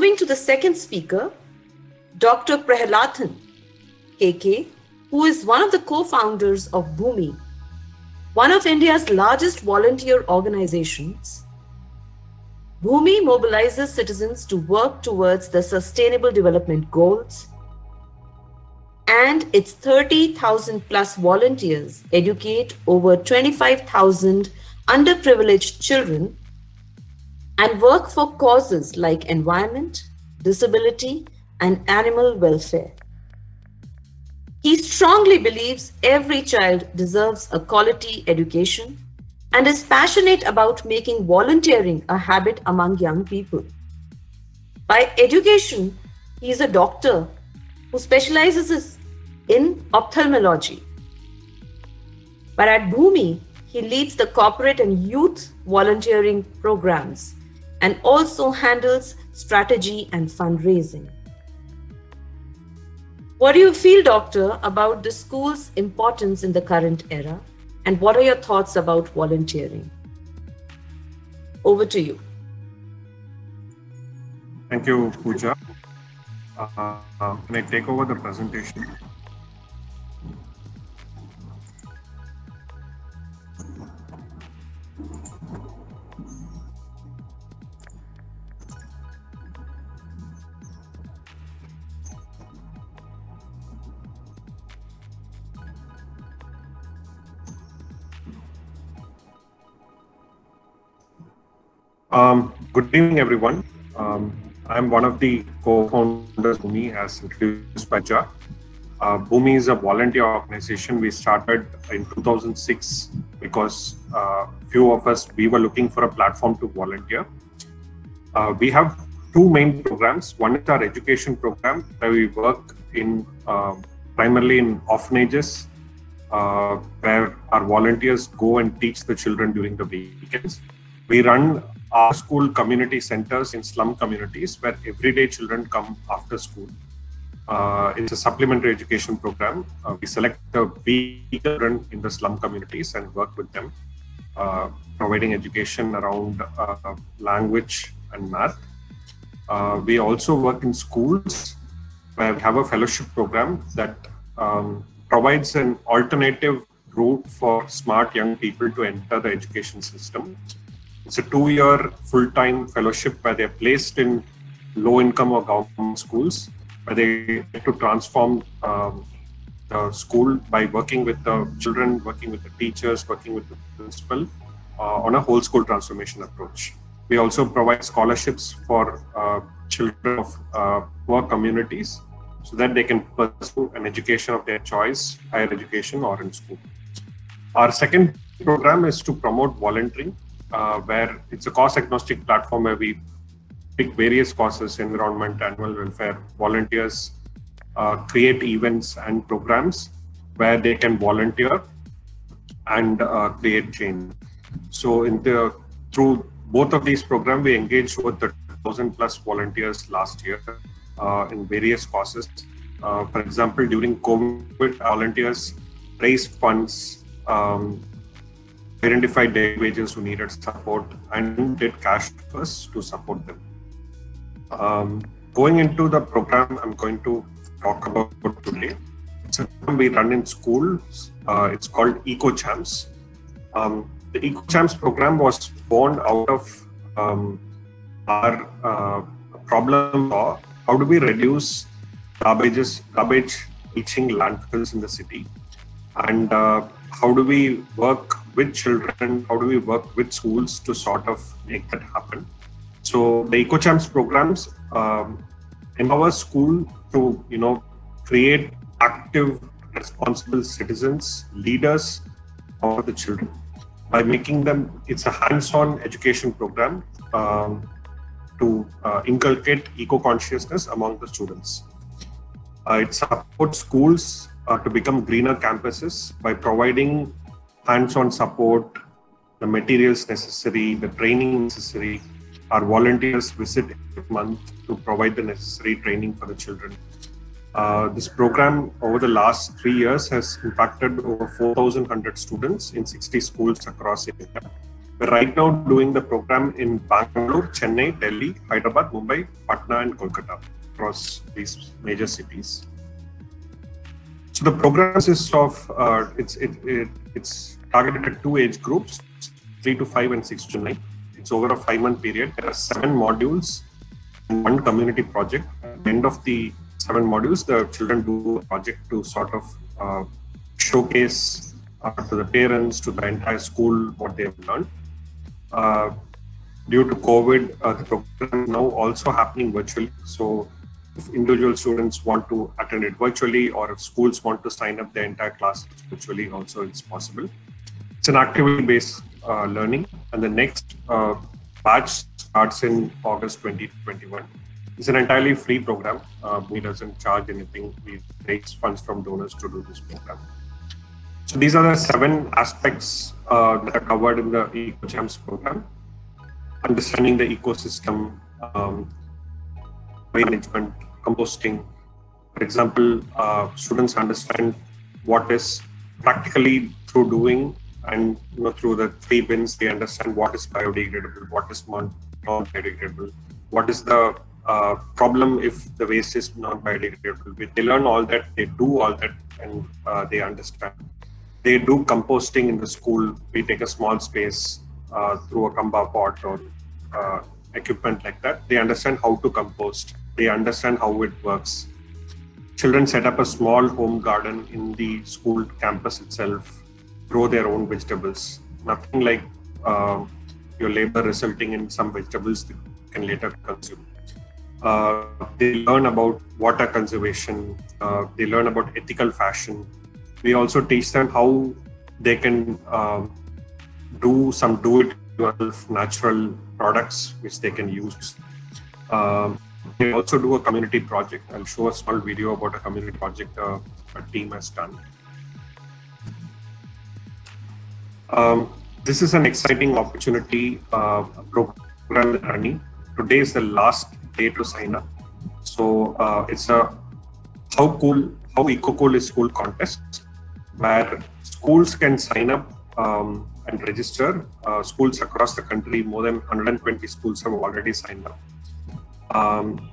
moving to the second speaker, Dr. Prahalathan KK, who is one of the co-founders of Bhumi, one of India's largest volunteer organizations. Bhumi mobilizes citizens to work towards the Sustainable Development Goals, and its 30,000 plus volunteers educate over 25,000 underprivileged children and work for causes like environment, disability, and animal welfare. He strongly believes every child deserves a quality education and is passionate about making volunteering a habit among young people. By education, he is a doctor who specializes in ophthalmology. But at Bhumi, he leads the corporate and youth volunteering programs and also handles strategy and fundraising. What do you feel, Doctor, about the school's importance in the current era? And what are your thoughts about volunteering? Over to you. Thank you, Pooja. Uh, uh, can I take over the presentation? Um, good evening, everyone. Um, I'm one of the co-founders of Bhumi, as introduced by Ja. Uh, Bhumi is a volunteer organization. We started in 2006 because uh, few of us we were looking for a platform to volunteer. Uh, we have two main programs. One is our education program where we work in uh, primarily in orphanages, uh, where our volunteers go and teach the children during the weekends. We run our school community centers in slum communities where everyday children come after school. Uh, it's a supplementary education program. Uh, we select the children in the slum communities and work with them, uh, providing education around uh, language and math. Uh, we also work in schools where we have a fellowship program that um, provides an alternative route for smart young people to enter the education system it's a two year full time fellowship where they're placed in low income or government schools, where they get to transform um, the school by working with the children, working with the teachers, working with the principal uh, on a whole school transformation approach. We also provide scholarships for uh, children of uh, poor communities so that they can pursue an education of their choice, higher education or in school. Our second program is to promote volunteering uh, where it's a cost agnostic platform where we pick various causes environment, animal welfare, volunteers, uh, create events and programs where they can volunteer and uh, create change. So, in the through both of these programs, we engaged the thousand plus volunteers last year uh, in various causes. Uh, for example, during COVID, volunteers raised funds um, identified day wages who needed support and did cash first to support them. Um, going into the program, I'm going to talk about today. It's a program we run in schools. Uh, it's called EcoChamps. Um, the EcoChamps program was born out of um, our uh, problem of how do we reduce garbages, garbage reaching landfills in the city, and uh, how do we work with children? How do we work with schools to sort of make that happen? So the EcoChamps programs um, empower school to you know create active, responsible citizens, leaders for the children by making them. It's a hands-on education program um, to uh, inculcate eco-consciousness among the students. Uh, it supports schools uh, to become greener campuses by providing hands-on support, the materials necessary, the training necessary. Our volunteers visit every month to provide the necessary training for the children. Uh, this program over the last three years has impacted over 4,100 students in 60 schools across India. We're right now doing the program in Bangalore, Chennai, Delhi, Hyderabad, Mumbai, Patna, and Kolkata across these major cities. So the program consists of uh, it's it, it, it's targeted at two age groups, three to five and six to nine. It's over a five month period. There are seven modules and one community project. At the end of the seven modules, the children do a project to sort of uh, showcase uh, to the parents, to the entire school, what they have learned. Uh, due to COVID, uh, the program is now also happening virtually. So if individual students want to attend it virtually or if schools want to sign up their entire class virtually also it's possible it's an activity based uh, learning and the next uh, batch starts in august 2021 it's an entirely free program. Uh, we doesn't charge anything. We raise funds from donors to do this program. So these are the seven aspects uh, that are covered in the EcoChamps program. Understanding the ecosystem um, management, composting. For example, uh, students understand what is practically through doing and you know, through the three bins, they understand what is biodegradable, what is non-biodegradable, what is the uh, problem if the waste is non-biodegradable. They learn all that, they do all that, and uh, they understand. They do composting in the school. We take a small space uh, through a Kambha pot or uh, equipment like that. They understand how to compost they understand how it works. Children set up a small home garden in the school campus itself, grow their own vegetables. Nothing like uh, your labor resulting in some vegetables that can later consume. Uh, they learn about water conservation. Uh, they learn about ethical fashion. We also teach them how they can um, do some do-it-yourself natural products which they can use. Um, they also do a community project. I'll show a small video about a community project uh, a team has done. Um, this is an exciting opportunity uh, program running. Today is the last day to sign up. So uh, it's a how cool, how eco cool is school contest where schools can sign up um, and register. Uh, schools across the country, more than 120 schools have already signed up. Um,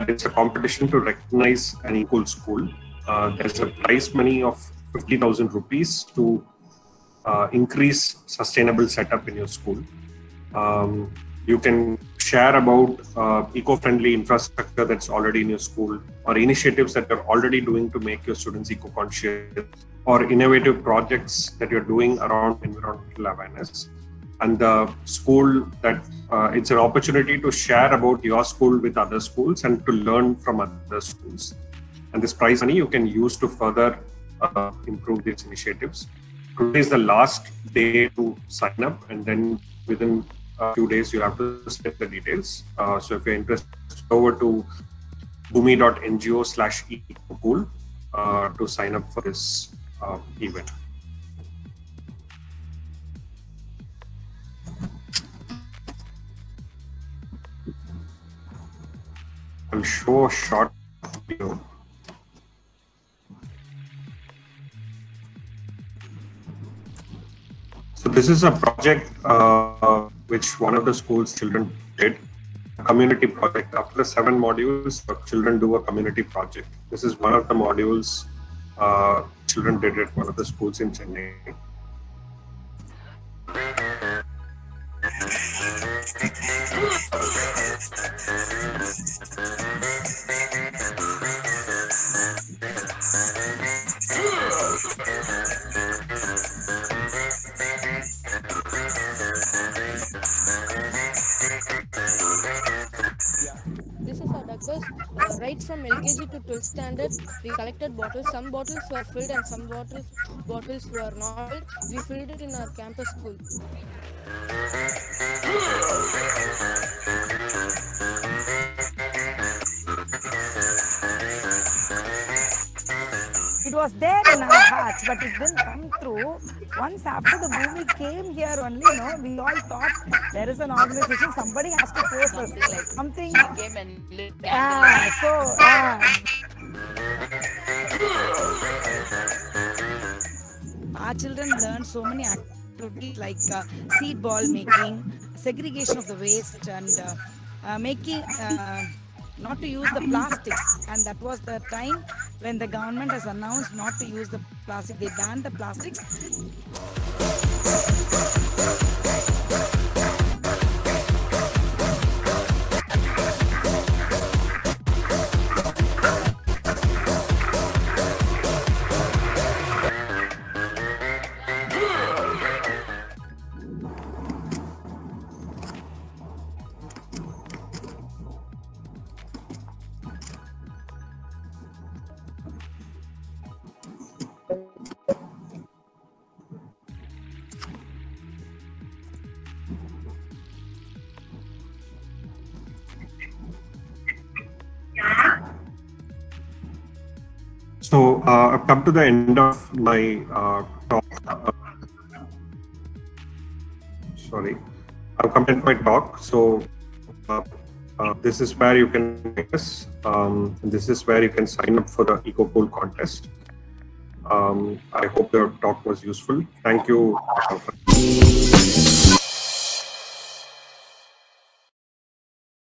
it's a competition to recognize an equal school. Uh, there's a prize money of 50,000 rupees to uh, increase sustainable setup in your school. Um, you can share about uh, eco-friendly infrastructure that's already in your school or initiatives that you're already doing to make your students eco-conscious or innovative projects that you're doing around environmental awareness. And the school that uh, it's an opportunity to share about your school with other schools and to learn from other schools. And this prize money you can use to further uh, improve these initiatives today is the last day to sign up and then within a few days you have to split the details. Uh, so if you're interested go over to bhumi.ngo slash ecocool uh, to sign up for this uh, event. Show a short this is a project uh, which one of the school's children did, a community project. After seven modules, children do a community project. This is one of the modules uh, children did at one of the schools in Chennai. Right from LKG to 12th standard, we collected bottles. Some bottles were filled and some bottles bottles were not. We filled it in our campus school. It was there in our hearts, but it didn't come through. Once after the movie came here only, you know, we all thought there is an organization, somebody has to force us. Something like Something. came and lit Ah, so, ah. Our children learn so many activities like uh, seed ball making, segregation of the waste, and uh, uh, making uh, not to use the plastics. And that was the time when the government has announced not to use the plastic. They banned the plastics. Come to the end of my uh, talk. Sorry, I've come to my talk. So uh, uh, this is where you can this. Um, this is where you can sign up for the EcoCool contest. Um, I hope your talk was useful. Thank you.